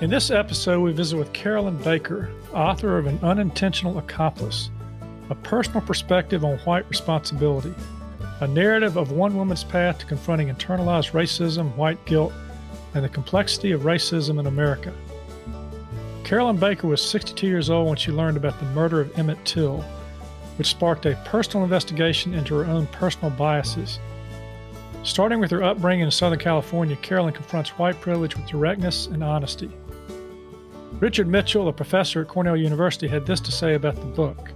In this episode, we visit with Carolyn Baker, author of An Unintentional Accomplice, a personal perspective on white responsibility, a narrative of one woman's path to confronting internalized racism, white guilt, and the complexity of racism in America. Carolyn Baker was 62 years old when she learned about the murder of Emmett Till, which sparked a personal investigation into her own personal biases. Starting with her upbringing in Southern California, Carolyn confronts white privilege with directness and honesty. Richard Mitchell, a professor at Cornell University, had this to say about the book.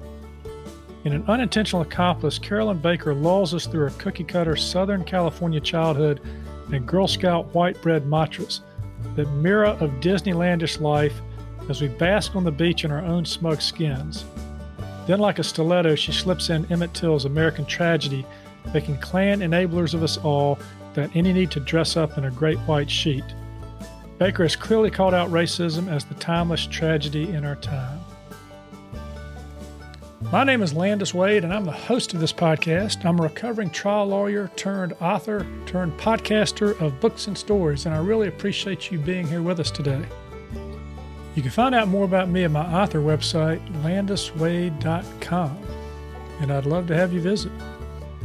In An Unintentional Accomplice, Carolyn Baker lulls us through her cookie cutter Southern California childhood and Girl Scout white bread mantras that mirror of Disneylandish life as we bask on the beach in our own smug skins. Then, like a stiletto, she slips in Emmett Till's American tragedy, making Klan enablers of us all without any need to dress up in a great white sheet. Baker has clearly called out racism as the timeless tragedy in our time. My name is Landis Wade, and I'm the host of this podcast. I'm a recovering trial lawyer turned author turned podcaster of books and stories, and I really appreciate you being here with us today. You can find out more about me at my author website, landiswade.com, and I'd love to have you visit.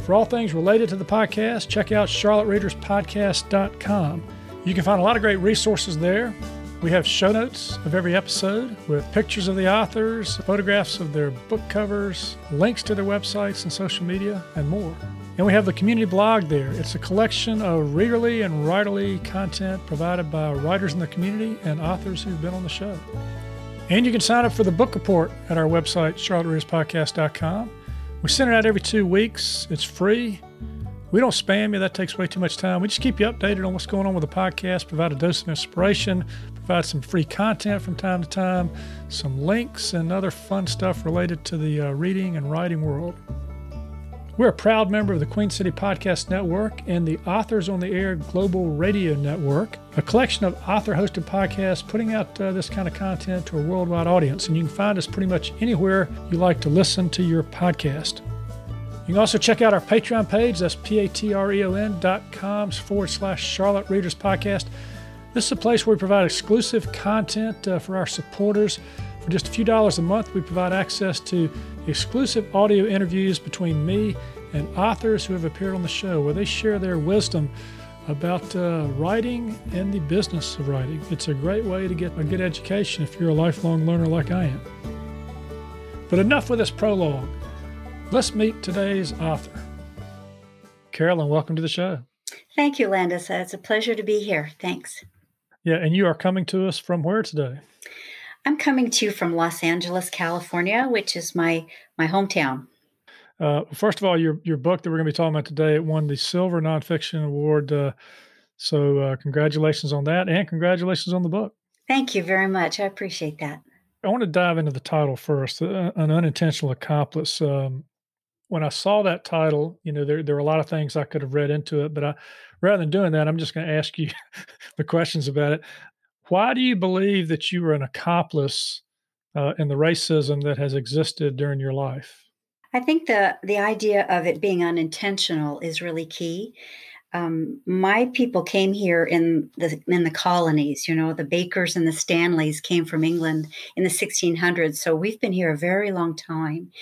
For all things related to the podcast, check out charlottereaderspodcast.com. You can find a lot of great resources there. We have show notes of every episode with pictures of the authors, photographs of their book covers, links to their websites and social media, and more. And we have the community blog there. It's a collection of readerly and writerly content provided by writers in the community and authors who've been on the show. And you can sign up for the book report at our website, charlottereaderspodcast.com. We send it out every two weeks. It's free. We don't spam you, that takes way too much time. We just keep you updated on what's going on with the podcast, provide a dose of inspiration, provide some free content from time to time, some links, and other fun stuff related to the uh, reading and writing world. We're a proud member of the Queen City Podcast Network and the Authors on the Air Global Radio Network, a collection of author hosted podcasts putting out uh, this kind of content to a worldwide audience. And you can find us pretty much anywhere you like to listen to your podcast. You can also check out our Patreon page. That's p-a-t-r-e-o-n dot com forward slash Charlotte Readers Podcast. This is a place where we provide exclusive content uh, for our supporters. For just a few dollars a month, we provide access to exclusive audio interviews between me and authors who have appeared on the show, where they share their wisdom about uh, writing and the business of writing. It's a great way to get a good education if you're a lifelong learner like I am. But enough with this prologue. Let's meet today's author. Carolyn, welcome to the show. Thank you, Landis. It's a pleasure to be here. Thanks. Yeah, and you are coming to us from where today? I'm coming to you from Los Angeles, California, which is my my hometown. Uh, first of all, your your book that we're going to be talking about today it won the Silver Nonfiction Award. Uh, so, uh, congratulations on that, and congratulations on the book. Thank you very much. I appreciate that. I want to dive into the title first, uh, "An Unintentional Accomplice." Um, when I saw that title, you know, there there are a lot of things I could have read into it, but I, rather than doing that, I'm just going to ask you the questions about it. Why do you believe that you were an accomplice uh, in the racism that has existed during your life? I think the the idea of it being unintentional is really key. Um, my people came here in the in the colonies. You know, the Bakers and the Stanleys came from England in the 1600s. So we've been here a very long time,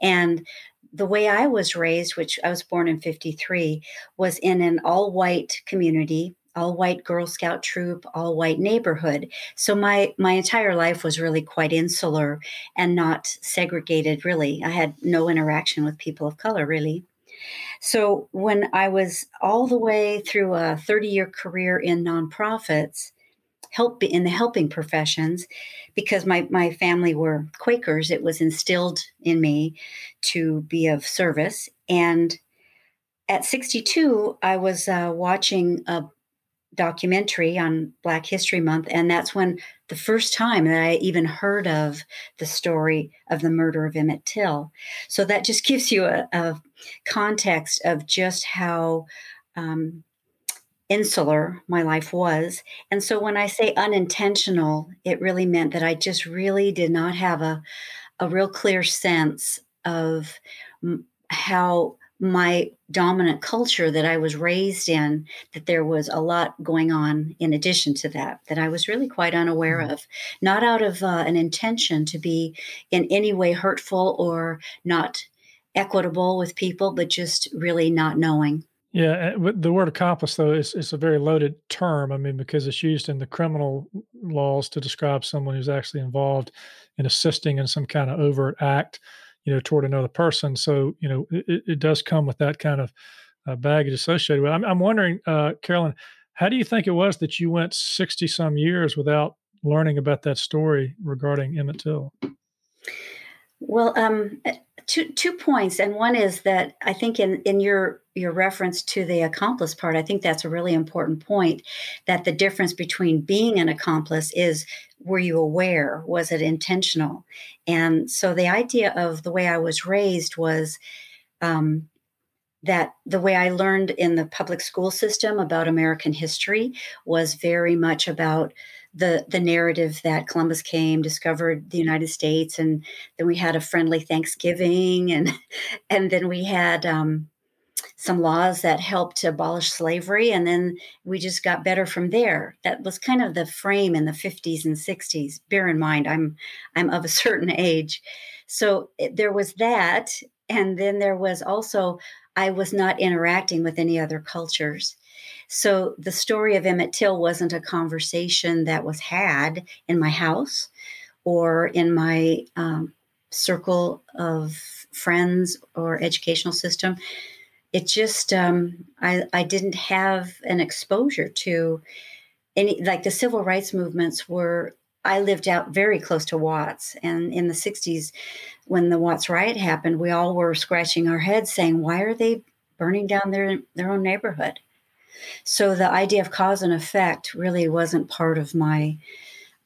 and the way I was raised, which I was born in 53, was in an all white community, all white Girl Scout troop, all white neighborhood. So my my entire life was really quite insular and not segregated really. I had no interaction with people of color really. So when I was all the way through a 30-year career in nonprofits, help in the helping professions because my, my family were Quakers. It was instilled in me to be of service. And at 62, I was uh, watching a documentary on Black History Month, and that's when the first time that I even heard of the story of the murder of Emmett Till. So that just gives you a, a context of just how um, insular my life was. And so when I say unintentional, it really meant that I just really did not have a, a real clear sense of how my dominant culture that I was raised in, that there was a lot going on in addition to that, that I was really quite unaware mm-hmm. of, not out of uh, an intention to be in any way hurtful or not equitable with people, but just really not knowing. Yeah, eh, the word accomplice, though, is, is a very loaded term. I mean, because it's used in the criminal laws to describe someone who's actually involved in assisting in some kind of overt act you know, toward another person. So, you know, it, it does come with that kind of uh, baggage associated with it. I'm, I'm wondering, uh, Carolyn, how do you think it was that you went 60 some years without learning about that story regarding Emmett Till? Well, um, uh, two two points, and one is that I think in in your your reference to the accomplice part, I think that's a really important point. That the difference between being an accomplice is were you aware? Was it intentional? And so the idea of the way I was raised was um, that the way I learned in the public school system about American history was very much about the the narrative that Columbus came, discovered the United States, and then we had a friendly Thanksgiving, and and then we had um, some laws that helped to abolish slavery, and then we just got better from there. That was kind of the frame in the 50s and 60s. Bear in mind, I'm I'm of a certain age, so there was that, and then there was also I was not interacting with any other cultures. So the story of Emmett Till wasn't a conversation that was had in my house or in my um, circle of friends or educational system. It just, um, I, I didn't have an exposure to any, like the civil rights movements were I lived out very close to Watts. And in the 60s, when the Watts riot happened, we all were scratching our heads saying, why are they burning down their, their own neighborhood? So the idea of cause and effect really wasn't part of my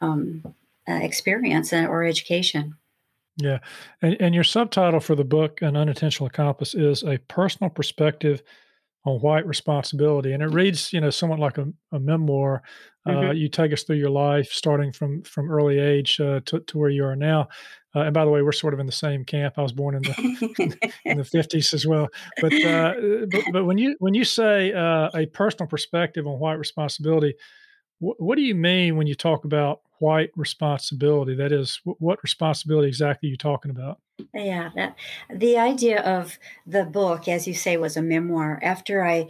um, uh, experience or education. Yeah. And, and your subtitle for the book, An Unintentional Accomplice, is A Personal Perspective on White Responsibility. And it reads, you know, somewhat like a, a memoir. Uh, mm-hmm. Uh, you take us through your life, starting from from early age uh, to, to where you are now. Uh, and by the way, we're sort of in the same camp. I was born in the in the fifties as well. But, uh, but, but when you when you say uh, a personal perspective on white responsibility, wh- what do you mean when you talk about white responsibility? That is, wh- what responsibility exactly are you talking about? Yeah, that the idea of the book, as you say, was a memoir. After I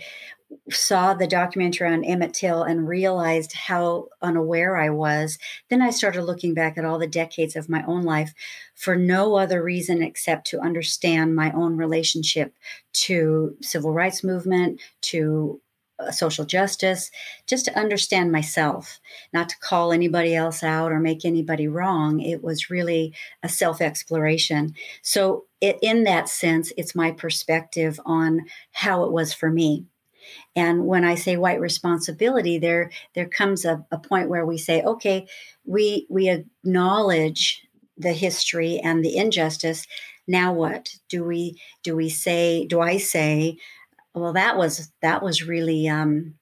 saw the documentary on Emmett Till and realized how unaware I was, then I started looking back at all the decades of my own life for no other reason except to understand my own relationship to civil rights movement, to uh, social justice, just to understand myself, not to call anybody else out or make anybody wrong. It was really a self exploration. So, it, in that sense, it's my perspective on how it was for me and when I say white responsibility, there there comes a, a point where we say, okay, we we acknowledge the history and the injustice. Now what do we do? We say, do I say, well, that was that was really um,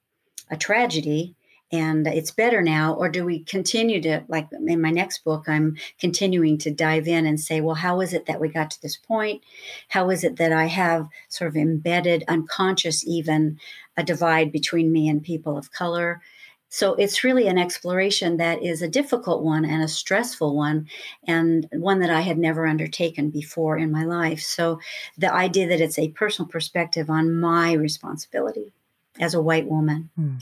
a tragedy, and it's better now or do we continue to like in my next book i'm continuing to dive in and say well how is it that we got to this point? How is it that i have sort of embedded unconscious even a divide between me and people of color? So it's really an exploration that is a difficult one and a stressful one and one that i had never undertaken before in my life. So the idea that it's a personal perspective on my responsibility as a white woman. Hmm.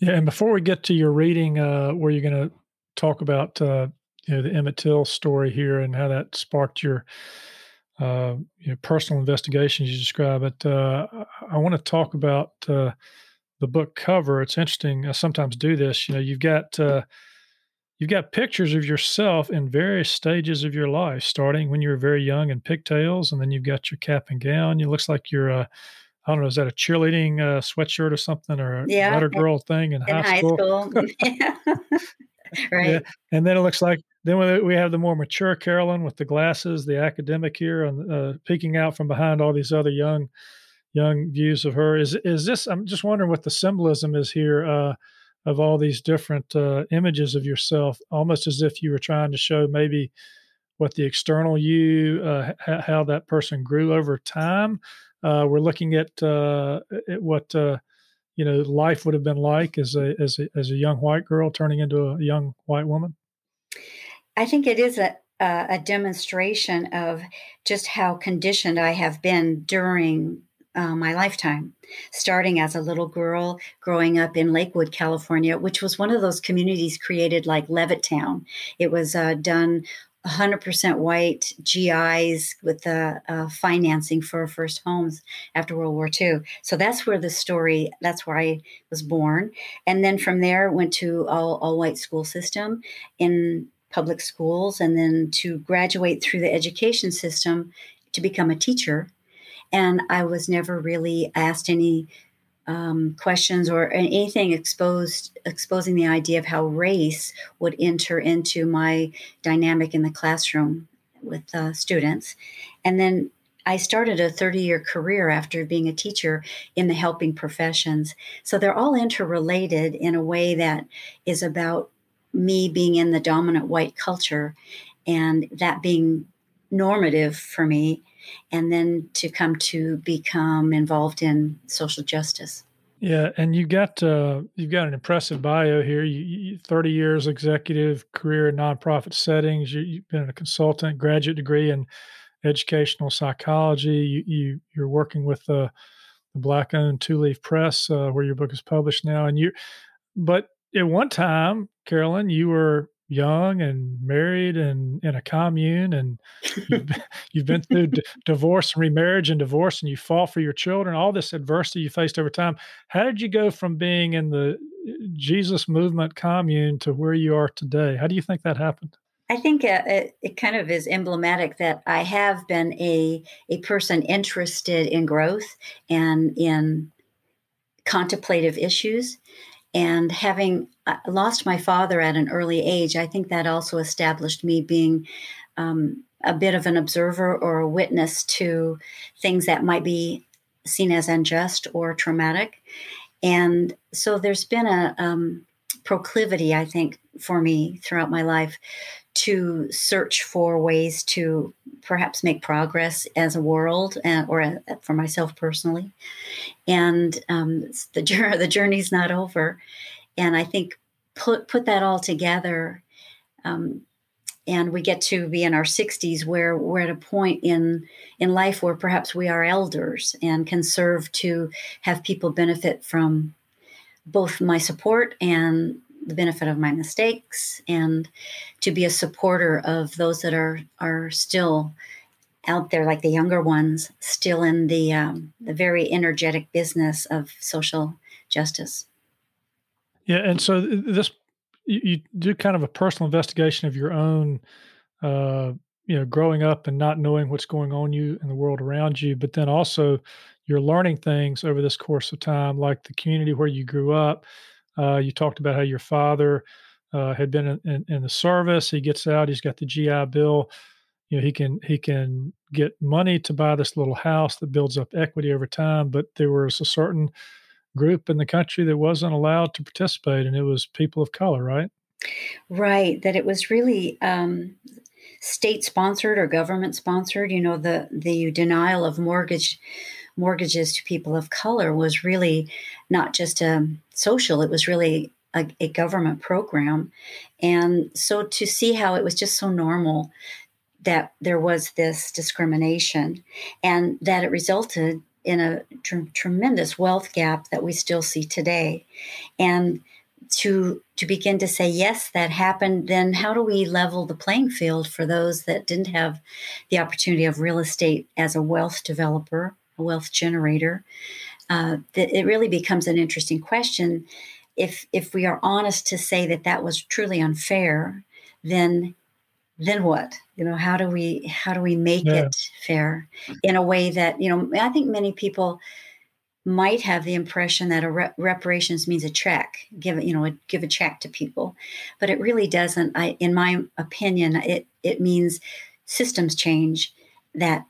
Yeah, and before we get to your reading, uh, where you're going to talk about uh, you know the Emmett Till story here and how that sparked your uh, you personal investigations you describe it, uh, I want to talk about uh, the book cover. It's interesting. I sometimes do this. You know, you've got uh, you've got pictures of yourself in various stages of your life, starting when you were very young in pigtails, and then you've got your cap and gown. It looks like you're a I don't know, is that a cheerleading uh, sweatshirt or something, or a yeah, letter girl thing in, in high, high school? school. right. Yeah. And then it looks like then we have the more mature Carolyn with the glasses, the academic here, and uh, peeking out from behind all these other young, young views of her. Is is this? I'm just wondering what the symbolism is here uh, of all these different uh, images of yourself, almost as if you were trying to show maybe what the external you, uh, how that person grew over time. Uh, we're looking at, uh, at what you know life would have been like as a as a as a young white girl turning into a young white woman. I think it is a, a demonstration of just how conditioned I have been during uh, my lifetime, starting as a little girl, growing up in Lakewood, California, which was one of those communities created like Levittown. It was uh, done 100% white GIs with the uh, financing for first homes after World War II. So that's where the story, that's where I was born. And then from there, went to all, all white school system in public schools and then to graduate through the education system to become a teacher. And I was never really asked any um, questions or anything exposed exposing the idea of how race would enter into my dynamic in the classroom with uh, students. And then I started a 30 year career after being a teacher in the helping professions. So they're all interrelated in a way that is about me being in the dominant white culture and that being normative for me and then to come to become involved in social justice. Yeah and you've got uh, you've got an impressive bio here. You, you 30 years executive career in nonprofit settings. You, have been a consultant graduate degree in educational psychology. You, you are working with the, the black owned two leaf press uh, where your book is published now. And you but at one time, Carolyn, you were young and married and in a commune and you've, been, you've been through d- divorce and remarriage and divorce and you fought for your children all this adversity you faced over time. How did you go from being in the jesus movement commune to where you are today? How do you think that happened? I think uh, it, it, kind of is emblematic that I have been a a person interested in growth and in contemplative issues, and having uh, lost my father at an early age, I think that also established me being um, a bit of an observer or a witness to things that might be seen as unjust or traumatic. And so there's been a um, proclivity, I think, for me throughout my life to search for ways to perhaps make progress as a world and, or a, for myself personally. And um, the, the journey's not over. And I think put, put that all together. Um, and we get to be in our 60s where we're at a point in in life where perhaps we are elders and can serve to have people benefit from both my support and the benefit of my mistakes and to be a supporter of those that are are still out there like the younger ones still in the um, the very energetic business of social justice. Yeah and so this you, you do kind of a personal investigation of your own uh, you know growing up and not knowing what's going on you in the world around you but then also you're learning things over this course of time like the community where you grew up uh, you talked about how your father uh, had been in, in, in, the service. He gets out. He's got the GI Bill. You know, he can he can get money to buy this little house that builds up equity over time. But there was a certain group in the country that wasn't allowed to participate, and it was people of color, right? Right. That it was really um, state sponsored or government sponsored. You know, the the denial of mortgage mortgages to people of color was really not just a um, social, it was really a, a government program. And so to see how it was just so normal that there was this discrimination and that it resulted in a tr- tremendous wealth gap that we still see today. And to to begin to say yes that happened then how do we level the playing field for those that didn't have the opportunity of real estate as a wealth developer wealth generator, uh, that it really becomes an interesting question. If if we are honest to say that that was truly unfair, then then what? You know, how do we how do we make yeah. it fair in a way that you know? I think many people might have the impression that a re- reparations means a check, give you know, a, give a check to people, but it really doesn't. I, in my opinion, it it means systems change that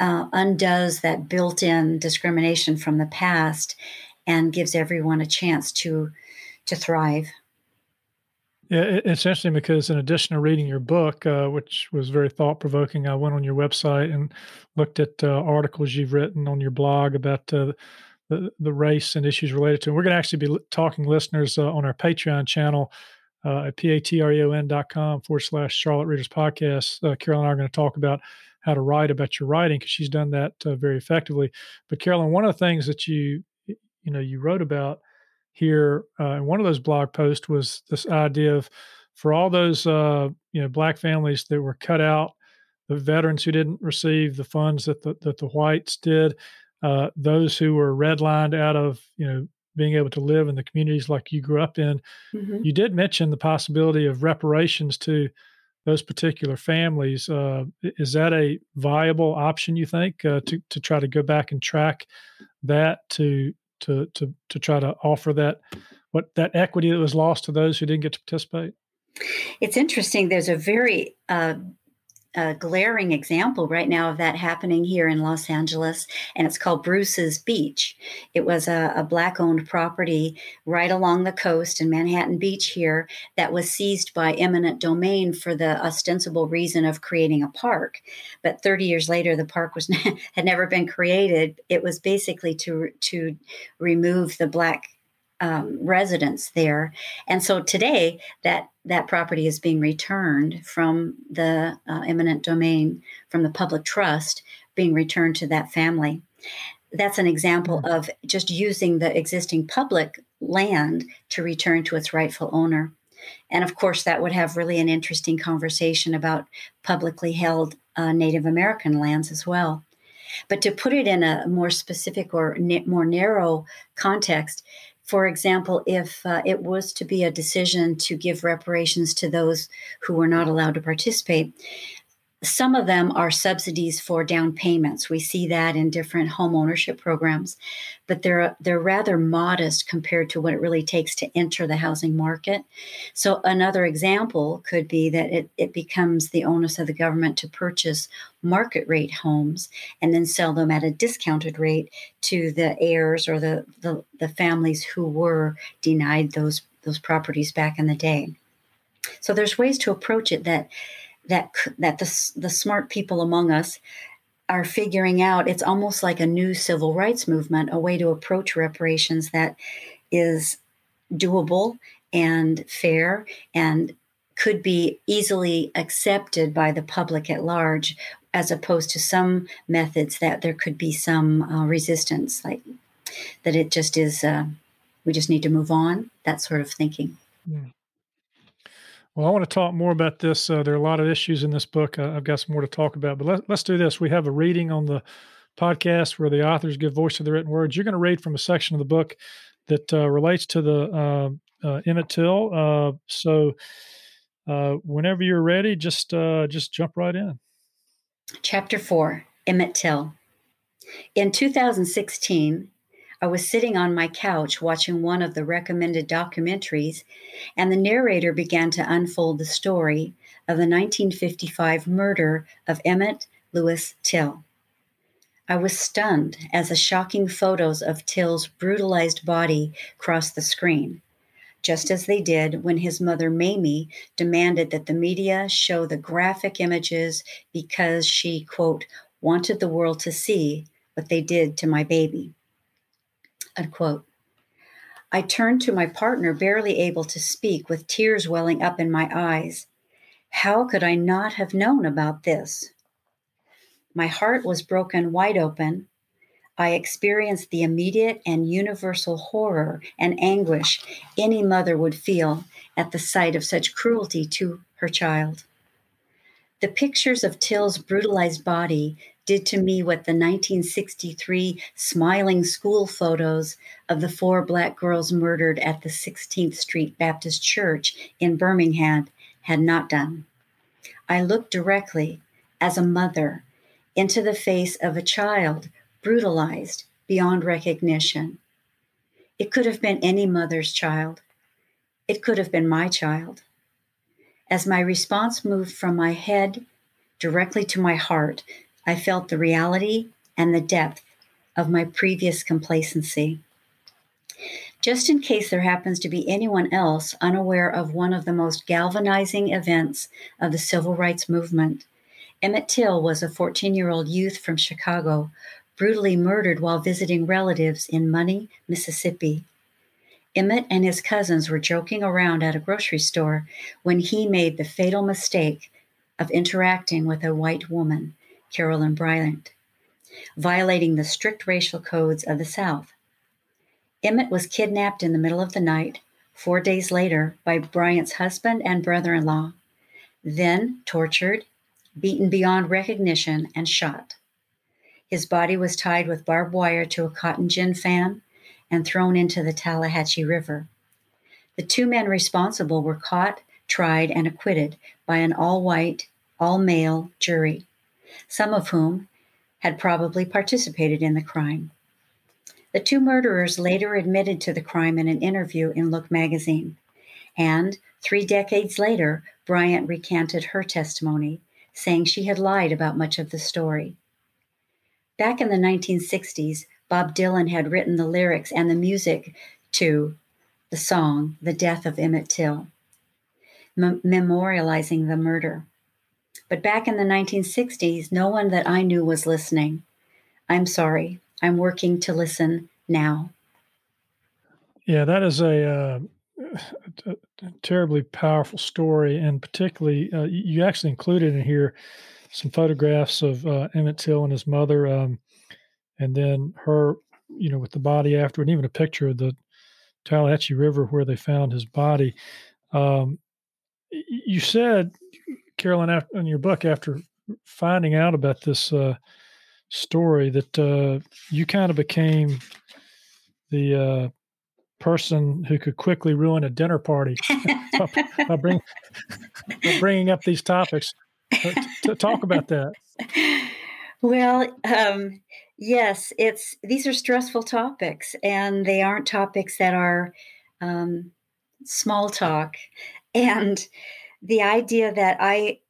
uh, undoes that built-in discrimination from the past and gives everyone a chance to to thrive. Yeah, it's interesting because in addition to reading your book, uh, which was very thought provoking, I went on your website and looked at uh, articles you've written on your blog about uh, the the race and issues related to it. We're going to actually be talking listeners uh, on our Patreon channel uh, at patreon.com forward slash Charlotte Readers Podcast. Uh, Carol and I are going to talk about how to write about your writing because she's done that very effectively. But Carolyn, one of the things that you you know you wrote about here uh, in one of those blog posts was this idea of for all those uh, you know black families that were cut out, the veterans who didn't receive the funds that the, that the whites did, uh, those who were redlined out of you know being able to live in the communities like you grew up in. Mm-hmm. You did mention the possibility of reparations to those particular families. Uh, is that a viable option? You think uh, to to try to go back and track that to to to to try to offer that what that equity that was lost to those who didn't get to participate? It's interesting. There's a very uh, a glaring example right now of that happening here in Los Angeles, and it's called Bruce's Beach. It was a, a black owned property right along the coast in Manhattan Beach here that was seized by eminent domain for the ostensible reason of creating a park. But 30 years later, the park was had never been created. It was basically to to remove the black um, residents there. And so today, that that property is being returned from the uh, eminent domain, from the public trust, being returned to that family. That's an example mm-hmm. of just using the existing public land to return to its rightful owner. And of course, that would have really an interesting conversation about publicly held uh, Native American lands as well. But to put it in a more specific or na- more narrow context, for example, if uh, it was to be a decision to give reparations to those who were not allowed to participate, some of them are subsidies for down payments. We see that in different home ownership programs, but they're they're rather modest compared to what it really takes to enter the housing market. So another example could be that it, it becomes the onus of the government to purchase market rate homes and then sell them at a discounted rate to the heirs or the, the, the families who were denied those those properties back in the day. So there's ways to approach it that that that the, the smart people among us are figuring out it's almost like a new civil rights movement a way to approach reparations that is doable and fair and could be easily accepted by the public at large as opposed to some methods that there could be some uh, resistance like that it just is uh, we just need to move on that sort of thinking yeah. Well, I want to talk more about this. Uh, there are a lot of issues in this book. Uh, I've got some more to talk about, but let, us do this. We have a reading on the podcast where the authors give voice to the written words. You're going to read from a section of the book that uh, relates to the uh, uh, Emmett Till. Uh, so, whenever you're ready, just just jump right in. Chapter four: Emmett Till. In 2016, I was sitting on my couch watching one of the recommended documentaries, and the narrator began to unfold the story of the 1955 murder of Emmett Lewis Till. I was stunned as the shocking photos of Till's brutalized body crossed the screen, just as they did when his mother Mamie demanded that the media show the graphic images because she, quote, wanted the world to see what they did to my baby. Unquote. I turned to my partner, barely able to speak, with tears welling up in my eyes. How could I not have known about this? My heart was broken wide open. I experienced the immediate and universal horror and anguish any mother would feel at the sight of such cruelty to her child. The pictures of Till's brutalized body did to me what the 1963 smiling school photos of the four black girls murdered at the 16th Street Baptist Church in Birmingham had not done. I looked directly, as a mother, into the face of a child brutalized, beyond recognition. It could have been any mother's child. It could have been my child. As my response moved from my head directly to my heart, I felt the reality and the depth of my previous complacency. Just in case there happens to be anyone else unaware of one of the most galvanizing events of the civil rights movement, Emmett Till was a 14 year old youth from Chicago, brutally murdered while visiting relatives in Money, Mississippi. Emmett and his cousins were joking around at a grocery store when he made the fatal mistake of interacting with a white woman, Carolyn Bryant, violating the strict racial codes of the South. Emmett was kidnapped in the middle of the night, four days later, by Bryant's husband and brother in law, then tortured, beaten beyond recognition, and shot. His body was tied with barbed wire to a cotton gin fan and thrown into the Tallahatchie River. The two men responsible were caught, tried, and acquitted by an all white, all male jury, some of whom had probably participated in the crime. The two murderers later admitted to the crime in an interview in Look magazine. And three decades later, Bryant recanted her testimony, saying she had lied about much of the story. Back in the 1960s, Bob Dylan had written the lyrics and the music to the song, The Death of Emmett Till, mem- memorializing the murder. But back in the 1960s, no one that I knew was listening. I'm sorry. I'm working to listen now. Yeah, that is a, uh, a terribly powerful story, and particularly uh, you actually included in here some photographs of uh, Emmett Till and his mother, um, and then her, you know, with the body after, and even a picture of the Tallahatchie River where they found his body. Um, you said Carolyn, after, in your book, after finding out about this uh, story, that uh, you kind of became the uh, person who could quickly ruin a dinner party by, bring, by, bringing up these topics. Uh, t- talk about that. Well, um, yes, it's these are stressful topics, and they aren't topics that are um, small talk. And the idea that I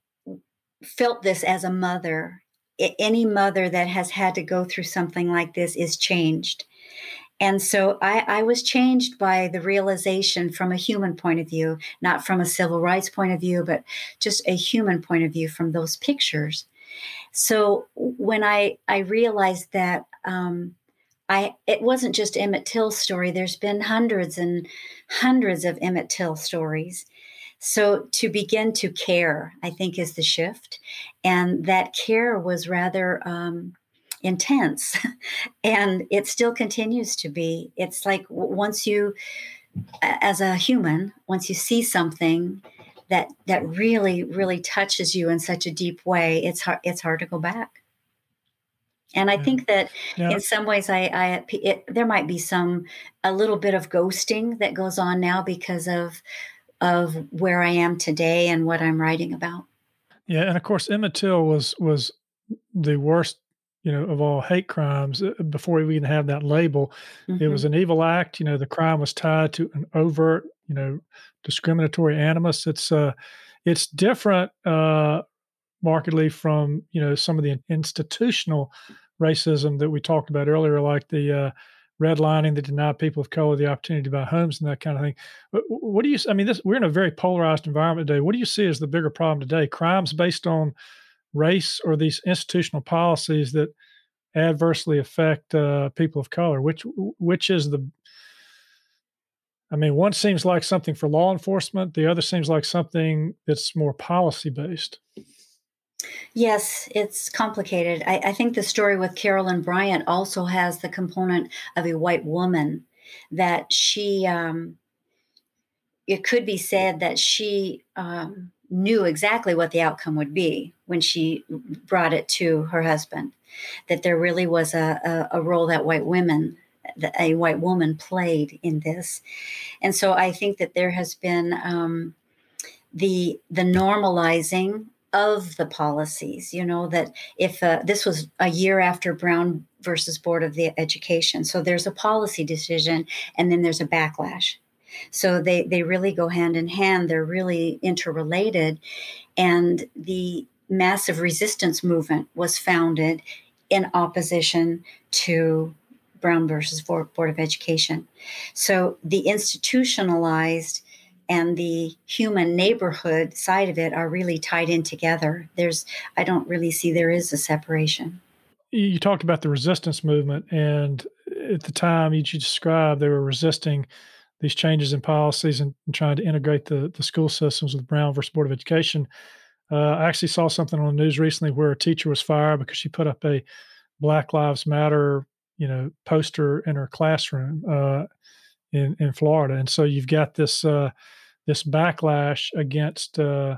felt this as a mother, any mother that has had to go through something like this is changed. And so I, I, was changed by the realization from a human point of view, not from a civil rights point of view, but just a human point of view from those pictures. So when I, I realized that um, I it wasn't just Emmett Till's story. There's been hundreds and hundreds of Emmett Till stories. So to begin to care, I think, is the shift. And that care was rather um, intense. and it still continues to be. It's like once you, as a human, once you see something, that that really really touches you in such a deep way it's hard it's hard to go back and I think that yeah. in some ways, I, I it, there might be some a little bit of ghosting that goes on now because of of where I am today and what I'm writing about. Yeah, and of course, Emmett Till was was the worst, you know, of all hate crimes uh, before we even have that label. Mm-hmm. It was mm-hmm. an evil act. You know, the crime was tied to an overt, you know, discriminatory animus. It's uh, it's different, uh, markedly from you know some of the institutional racism that we talked about earlier, like the uh, redlining that denied people of color the opportunity to buy homes and that kind of thing. What, what do you? I mean, this, we're in a very polarized environment today. What do you see as the bigger problem today? Crimes based on race or these institutional policies that adversely affect uh, people of color? Which which is the I mean, one seems like something for law enforcement. The other seems like something that's more policy based. Yes, it's complicated. I, I, think the story with Carolyn Bryant also has the component of a white woman that she, um, it could be said that she um, knew exactly what the outcome would be when she brought it to her husband, that there really was a, a, a role that white women a white woman played in this and so i think that there has been um, the the normalizing of the policies. You know, that if uh, this was a year after Brown versus Board of the Education. So there's a policy decision and then there's a backlash. So they, they really go hand in hand. They're really interrelated. And the massive resistance movement was founded in opposition to Brown versus Board of Education. So the institutionalized and the human neighborhood side of it are really tied in together. There's, I don't really see there is a separation. You talked about the resistance movement, and at the time you described, they were resisting these changes in policies and, and trying to integrate the, the school systems with Brown versus Board of Education. Uh, I actually saw something on the news recently where a teacher was fired because she put up a Black Lives Matter, you know, poster in her classroom uh, in in Florida, and so you've got this uh, this backlash against uh,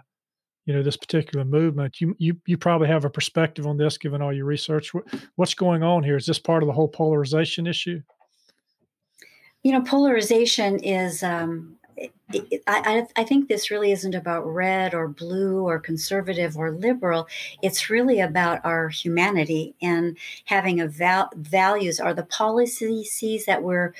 you know this particular movement. You you you probably have a perspective on this, given all your research. What's going on here? Is this part of the whole polarization issue? You know, polarization is um, I, I, think this really isn't about red or blue or conservative or liberal. It's really about our humanity and having a val- values. Are the policies that we're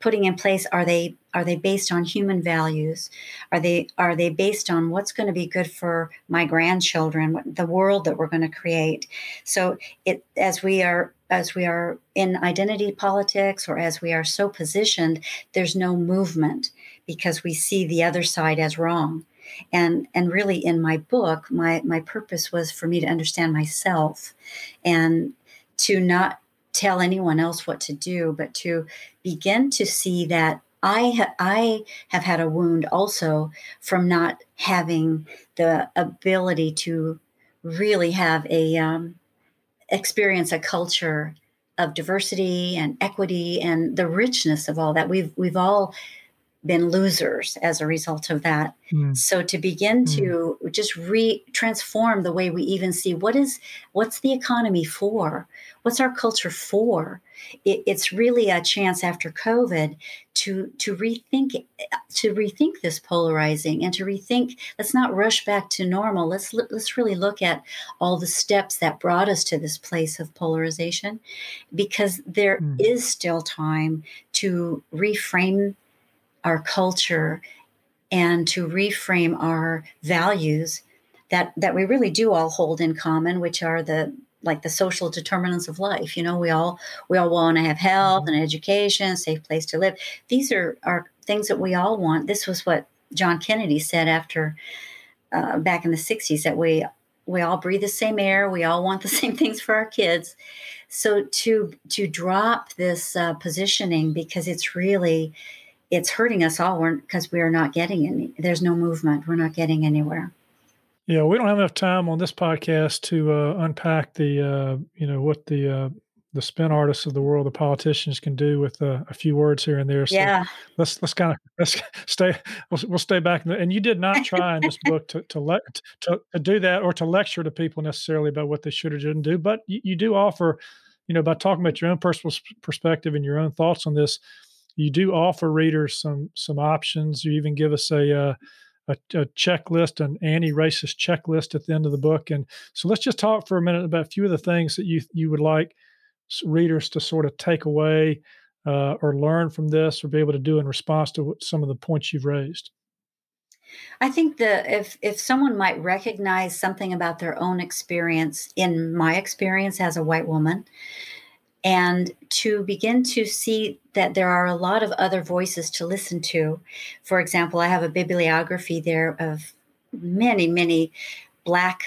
putting in place are they are they based on human values? Are they are they based on what's going to be good for my grandchildren, the world that we're going to create? So it as we are as we are in identity politics or as we are so positioned, there's no movement because we see the other side as wrong. And and really in my book, my my purpose was for me to understand myself and to not tell anyone else what to do, but to begin to see that I ha- I have had a wound also from not having the ability to really have a um, experience a culture of diversity and equity and the richness of all that. We've we've all been losers as a result of that. Mm. So to begin mm. to just re transform the way we even see what is what's the economy for? What's our culture for? It, it's really a chance after COVID to to rethink to rethink this polarizing and to rethink. Let's not rush back to normal. Let's let's really look at all the steps that brought us to this place of polarization, because there mm. is still time to reframe our culture and to reframe our values that that we really do all hold in common which are the like the social determinants of life. You know we all we all want to have health mm-hmm. and education safe place to live. These are are things that we all want. This was what john kennedy said after uh, back in the 60s that we we all breathe the same air we all want the same things for our kids. So to to drop this uh, positioning because it's really it's hurting us all because we are not getting any. There's no movement. We're not getting anywhere. Yeah, we don't have enough time on this podcast to uh, unpack the uh, you know what the uh, the spin artists of the world, the politicians, can do with uh, a few words here and there. So yeah. let's let's kind of let's stay. We'll, we'll stay back. The, and you did not try in this book to to let to, to do that or to lecture to people necessarily about what they should or shouldn't do, but you, you do offer, you know, by talking about your own personal perspective and your own thoughts on this you do offer readers some some options. You even give us a uh, a, a, checklist, an anti-racist checklist at the end of the book. And so let's just talk for a minute about a few of the things that you you would like readers to sort of take away uh, or learn from this, or be able to do in response to some of the points you've raised. I think that if if someone might recognize something about their own experience, in my experience as a white woman, and to begin to see that there are a lot of other voices to listen to. For example, I have a bibliography there of many, many Black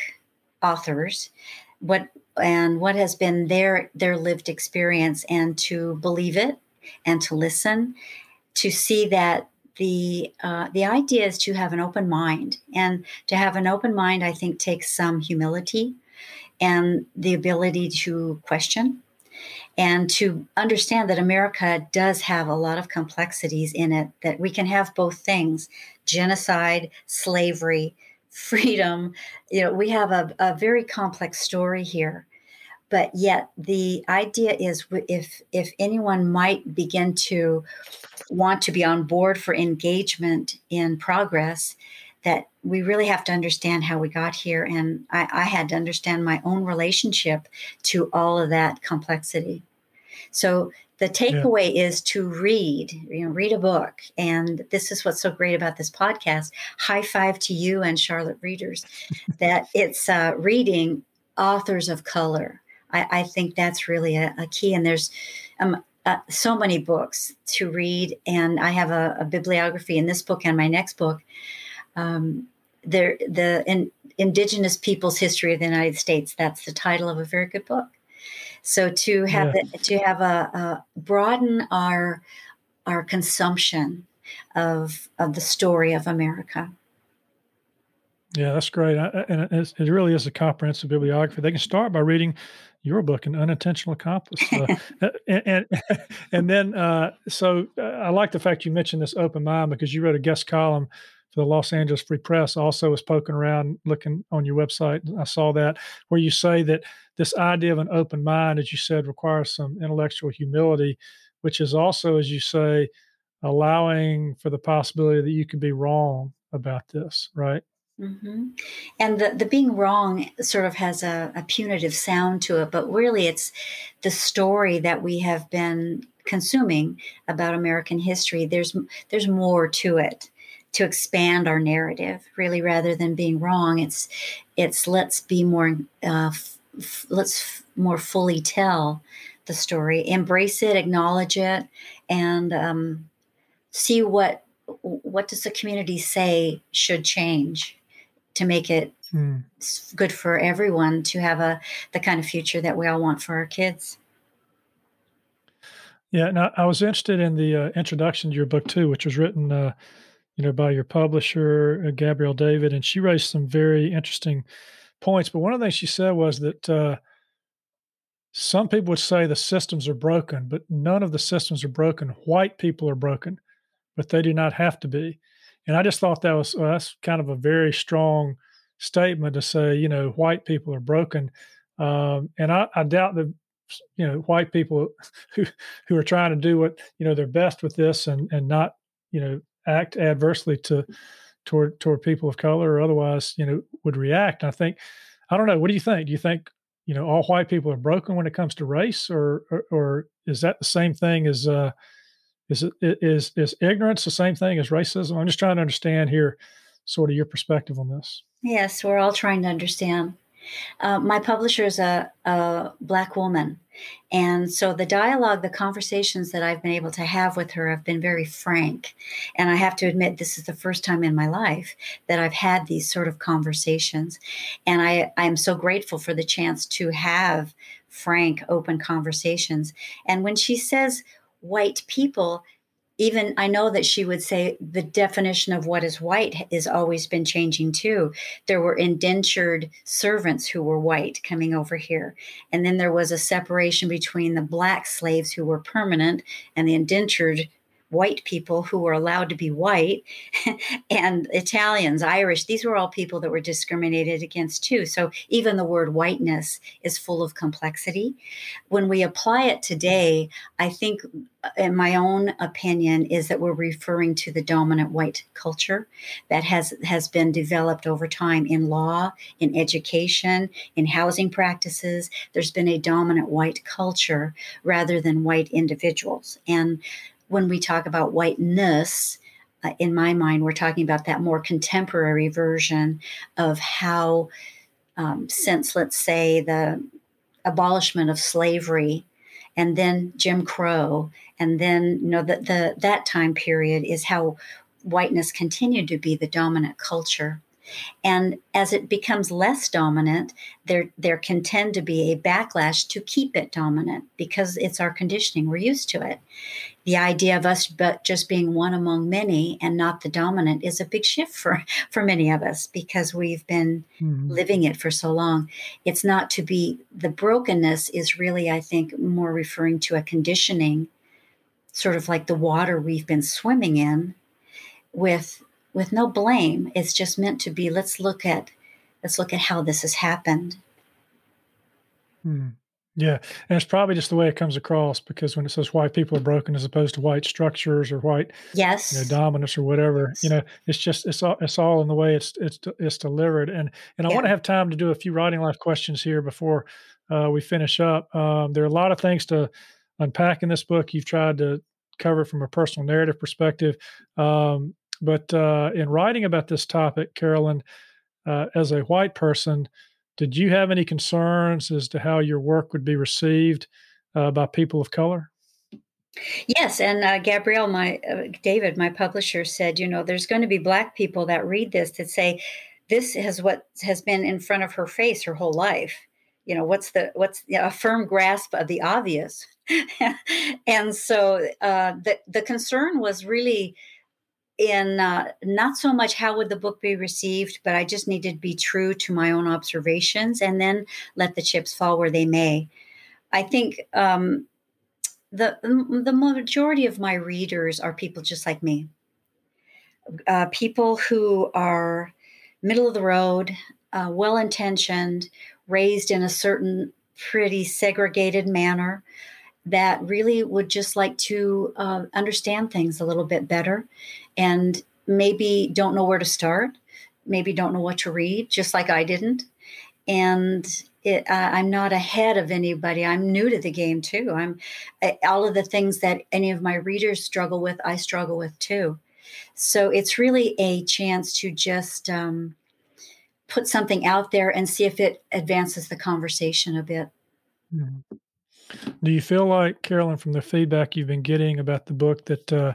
authors. What and what has been their their lived experience, and to believe it, and to listen, to see that the uh, the idea is to have an open mind, and to have an open mind, I think, takes some humility and the ability to question and to understand that America does have a lot of complexities in it, that we can have both things genocide, slavery, freedom. You know, we have a, a very complex story here. But yet, the idea is if if anyone might begin to want to be on board for engagement in progress, that we really have to understand how we got here. And I, I, had to understand my own relationship to all of that complexity. So the takeaway yeah. is to read, you know, read a book. And this is what's so great about this podcast. High five to you and Charlotte readers that it's uh, reading authors of color. I, I think that's really a, a key. And there's um, uh, so many books to read. And I have a, a, bibliography in this book and my next book. Um, there, the in, Indigenous Peoples History of the United States. That's the title of a very good book. So to have yeah. to have a, a, broaden our our consumption of of the story of America. Yeah, that's great, I, and it, it really is a comprehensive bibliography. They can start by reading your book, "An Unintentional Accomplice," uh, and, and, and then uh, so uh, I like the fact you mentioned this open mind because you wrote a guest column the Los Angeles Free Press. Also, was poking around looking on your website. I saw that where you say that this idea of an open mind, as you said, requires some intellectual humility, which is also, as you say, allowing for the possibility that you could be wrong about this, right? Mm-hmm. And the, the being wrong sort of has a, a punitive sound to it, but really it's the story that we have been consuming about American history. There's there's more to it to expand our narrative really rather than being wrong it's it's let's be more uh, f- let's f- more fully tell the story embrace it acknowledge it and um, see what what does the community say should change to make it mm. good for everyone to have a the kind of future that we all want for our kids yeah, now I was interested in the uh, introduction to your book too, which was written uh, you know, by your publisher, uh, Gabrielle David, and she raised some very interesting points. But one of the things she said was that uh, some people would say the systems are broken, but none of the systems are broken. White people are broken, but they do not have to be. And I just thought that was well, that's kind of a very strong statement to say, you know, white people are broken. Um, and I, I doubt that you know white people who who are trying to do what you know their best with this and and not you know act adversely to toward toward people of color or otherwise, you know, would react. I think I don't know. What do you think? Do you think you know all white people are broken when it comes to race, or or, or is that the same thing as uh, is it is is ignorance the same thing as racism? I'm just trying to understand here, sort of your perspective on this. Yes, we're all trying to understand. Uh, my publisher is a, a black woman. And so the dialogue, the conversations that I've been able to have with her have been very frank. And I have to admit, this is the first time in my life that I've had these sort of conversations. And I, I'm so grateful for the chance to have frank, open conversations. And when she says white people, even I know that she would say the definition of what is white has always been changing too. There were indentured servants who were white coming over here. And then there was a separation between the black slaves who were permanent and the indentured white people who were allowed to be white and Italians, Irish, these were all people that were discriminated against too. So even the word whiteness is full of complexity. When we apply it today, I think, uh, in my own opinion, is that we're referring to the dominant white culture that has, has been developed over time in law, in education, in housing practices. There's been a dominant white culture rather than white individuals. And when we talk about whiteness, uh, in my mind, we're talking about that more contemporary version of how, um, since let's say the abolishment of slavery, and then Jim Crow, and then you know that the that time period is how whiteness continued to be the dominant culture and as it becomes less dominant, there, there can tend to be a backlash to keep it dominant because it's our conditioning. We're used to it. The idea of us but just being one among many and not the dominant is a big shift for, for many of us because we've been mm-hmm. living it for so long. It's not to be, the brokenness is really, I think, more referring to a conditioning, sort of like the water we've been swimming in with with no blame. It's just meant to be let's look at let's look at how this has happened. Hmm. Yeah, and it's probably just the way it comes across because when it says white people are broken as opposed to white structures or white yes you know, dominance or whatever, yes. you know, it's just it's all it's all in the way it's it's it's delivered. And and I yeah. want to have time to do a few writing life questions here before uh, we finish up. Um, there are a lot of things to unpack in this book. You've tried to cover from a personal narrative perspective. Um, but uh, in writing about this topic, Carolyn, uh, as a white person, did you have any concerns as to how your work would be received uh, by people of color? Yes, and uh, Gabrielle, my uh, David, my publisher, said, you know, there's going to be black people that read this that say, this is what has been in front of her face her whole life. You know, what's the what's you know, a firm grasp of the obvious, and so uh, the the concern was really in uh, not so much how would the book be received, but I just needed to be true to my own observations and then let the chips fall where they may. I think um, the the majority of my readers are people just like me, uh, people who are middle of the road, uh, well intentioned, raised in a certain pretty segregated manner that really would just like to uh, understand things a little bit better and maybe don't know where to start, maybe don't know what to read, just like I didn't. And it, uh, I'm not ahead of anybody. I'm new to the game too. I'm uh, all of the things that any of my readers struggle with, I struggle with too. So it's really a chance to just um, put something out there and see if it advances the conversation a bit. Mm-hmm. Do you feel like, Carolyn, from the feedback you've been getting about the book, that uh,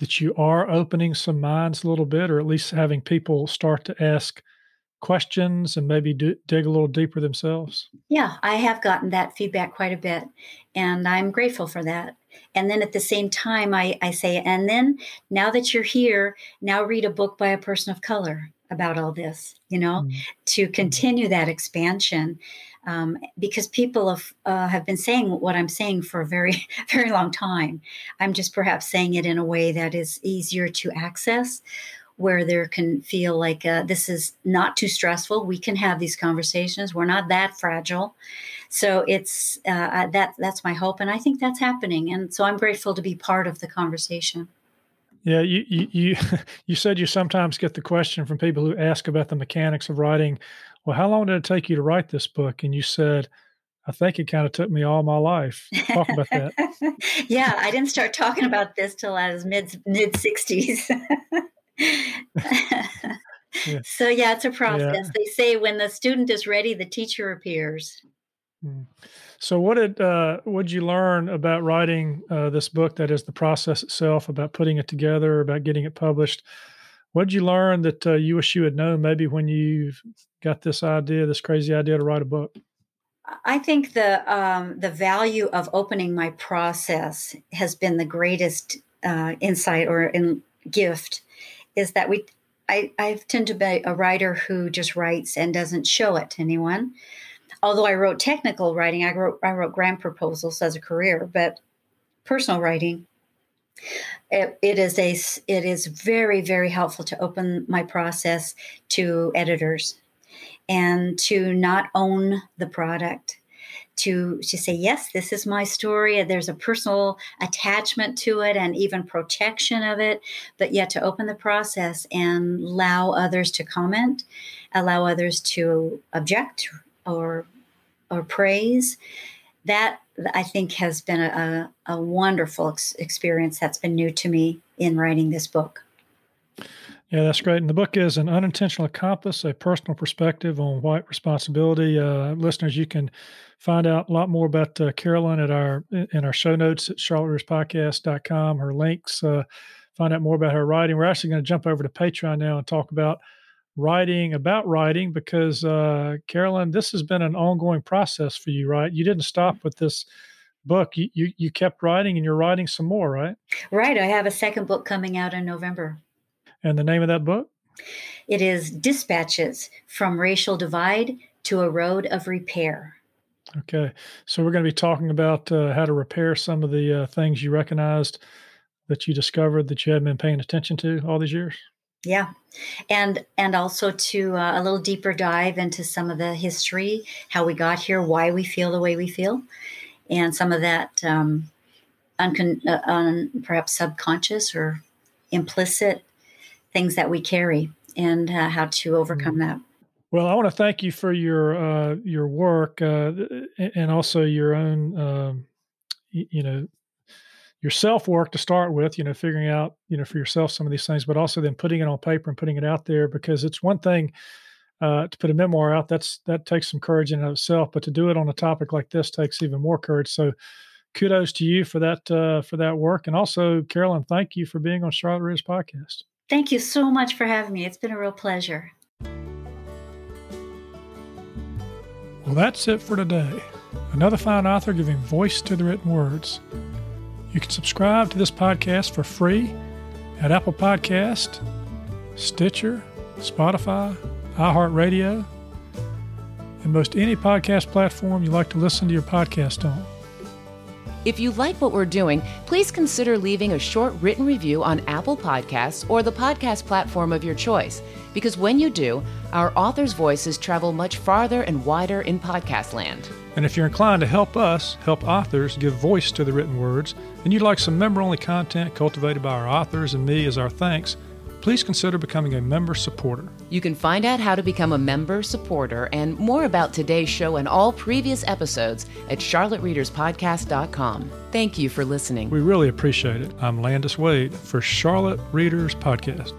that you are opening some minds a little bit, or at least having people start to ask questions and maybe do, dig a little deeper themselves? Yeah, I have gotten that feedback quite a bit, and I'm grateful for that. And then at the same time, I, I say, and then now that you're here, now read a book by a person of color about all this, you know, mm-hmm. to continue that expansion um, because people have uh, have been saying what I'm saying for a very very long time. I'm just perhaps saying it in a way that is easier to access, where there can feel like uh, this is not too stressful. We can have these conversations. We're not that fragile. So it's uh, that that's my hope, and I think that's happening. And so I'm grateful to be part of the conversation. Yeah, you you you, you said you sometimes get the question from people who ask about the mechanics of writing well, how long did it take you to write this book? And you said, I think it kind of took me all my life. Talk about that. yeah, I didn't start talking about this till I was mid mid sixties. yeah. So yeah, it's a process. Yeah. They say when the student is ready, the teacher appears. Hmm. So, what did uh, what did you learn about writing uh, this book? That is the process itself, about putting it together, about getting it published. What did you learn that uh, you wish you had known maybe when you got this idea, this crazy idea to write a book? I think the um, the value of opening my process has been the greatest uh, insight or in gift. Is that we I, I tend to be a writer who just writes and doesn't show it to anyone. Although I wrote technical writing, I wrote I wrote grant proposals as a career, but personal writing it, it is a it is very very helpful to open my process to editors and to not own the product to to say yes this is my story. There's a personal attachment to it and even protection of it but yet to open the process and allow others to comment allow others to object or or praise that I think has been a, a wonderful ex- experience that's been new to me in writing this book. Yeah, that's great. And the book is An Unintentional Accomplice, a personal perspective on white responsibility. Uh, listeners, you can find out a lot more about uh, Carolyn at our in our show notes at charlottereaderspodcast.com. Her links, uh, find out more about her writing. We're actually going to jump over to Patreon now and talk about writing about writing because uh, Carolyn, this has been an ongoing process for you, right? You didn't stop with this book. You, you, you kept writing and you're writing some more, right? Right. I have a second book coming out in November. And the name of that book? It is Dispatches from Racial Divide to a Road of Repair. Okay. So we're going to be talking about uh, how to repair some of the uh, things you recognized that you discovered that you hadn't been paying attention to all these years. Yeah, and and also to uh, a little deeper dive into some of the history, how we got here, why we feel the way we feel, and some of that um, uncon- uh, un- perhaps subconscious or implicit things that we carry, and uh, how to overcome mm-hmm. that. Well, I want to thank you for your uh, your work uh, and also your own um, you know your self work to start with, you know, figuring out, you know, for yourself some of these things, but also then putting it on paper and putting it out there because it's one thing uh, to put a memoir out. That's that takes some courage in itself, but to do it on a topic like this takes even more courage. So, kudos to you for that uh, for that work, and also Carolyn, thank you for being on Charlotte Readers podcast. Thank you so much for having me. It's been a real pleasure. Well, that's it for today. Another fine author giving voice to the written words. You can subscribe to this podcast for free at Apple Podcast, Stitcher, Spotify, iHeartRadio, and most any podcast platform you like to listen to your podcast on. If you like what we're doing, please consider leaving a short written review on Apple Podcasts or the podcast platform of your choice, because when you do, our authors' voices travel much farther and wider in podcast land. And if you're inclined to help us help authors give voice to the written words, and you'd like some member only content cultivated by our authors and me as our thanks, please consider becoming a member supporter. You can find out how to become a member supporter and more about today's show and all previous episodes at charlottereaderspodcast.com. Thank you for listening. We really appreciate it. I'm Landis Wade for Charlotte Readers Podcast.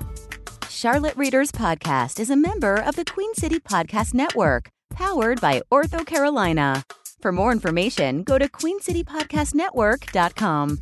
Charlotte Readers Podcast is a member of the Queen City Podcast Network, powered by OrthoCarolina. For more information, go to queencitypodcastnetwork.com.